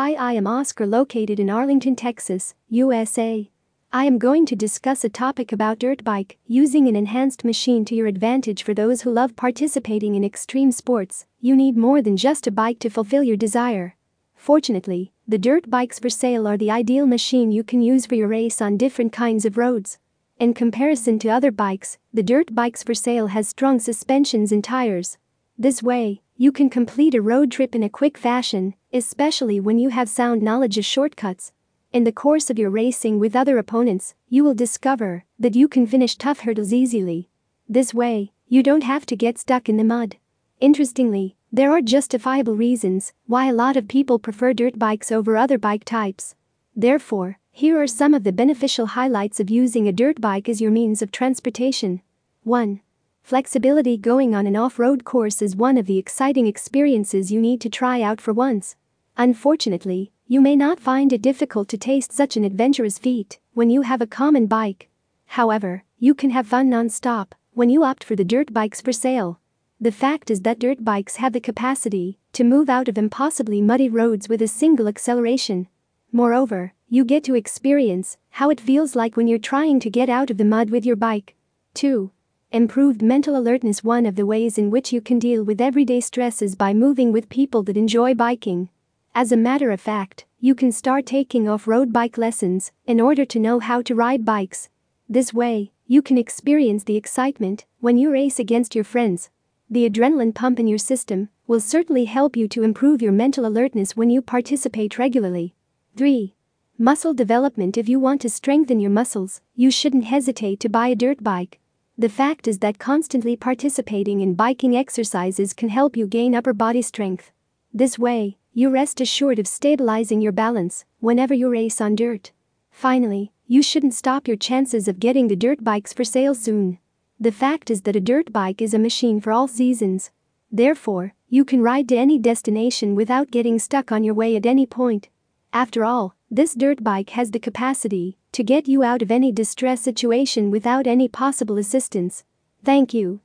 Hi, I am Oscar located in Arlington, Texas, USA. I am going to discuss a topic about dirt bike, using an enhanced machine to your advantage for those who love participating in extreme sports. You need more than just a bike to fulfill your desire. Fortunately, the dirt bikes for sale are the ideal machine you can use for your race on different kinds of roads. In comparison to other bikes, the dirt bikes for sale has strong suspensions and tires. This way, you can complete a road trip in a quick fashion, especially when you have sound knowledge of shortcuts. In the course of your racing with other opponents, you will discover that you can finish tough hurdles easily. This way, you don't have to get stuck in the mud. Interestingly, there are justifiable reasons why a lot of people prefer dirt bikes over other bike types. Therefore, here are some of the beneficial highlights of using a dirt bike as your means of transportation. 1. Flexibility going on an off road course is one of the exciting experiences you need to try out for once. Unfortunately, you may not find it difficult to taste such an adventurous feat when you have a common bike. However, you can have fun non-stop when you opt for the dirt bikes for sale. The fact is that dirt bikes have the capacity to move out of impossibly muddy roads with a single acceleration. Moreover, you get to experience how it feels like when you're trying to get out of the mud with your bike. 2. Improved mental alertness One of the ways in which you can deal with everyday stresses by moving with people that enjoy biking. As a matter of fact, you can start taking off road bike lessons in order to know how to ride bikes. This way, you can experience the excitement when you race against your friends. The adrenaline pump in your system will certainly help you to improve your mental alertness when you participate regularly. 3. Muscle development If you want to strengthen your muscles, you shouldn't hesitate to buy a dirt bike. The fact is that constantly participating in biking exercises can help you gain upper body strength. This way, you rest assured of stabilizing your balance whenever you race on dirt. Finally, you shouldn't stop your chances of getting the dirt bikes for sale soon. The fact is that a dirt bike is a machine for all seasons. Therefore, you can ride to any destination without getting stuck on your way at any point. After all, this dirt bike has the capacity to get you out of any distress situation without any possible assistance. Thank you.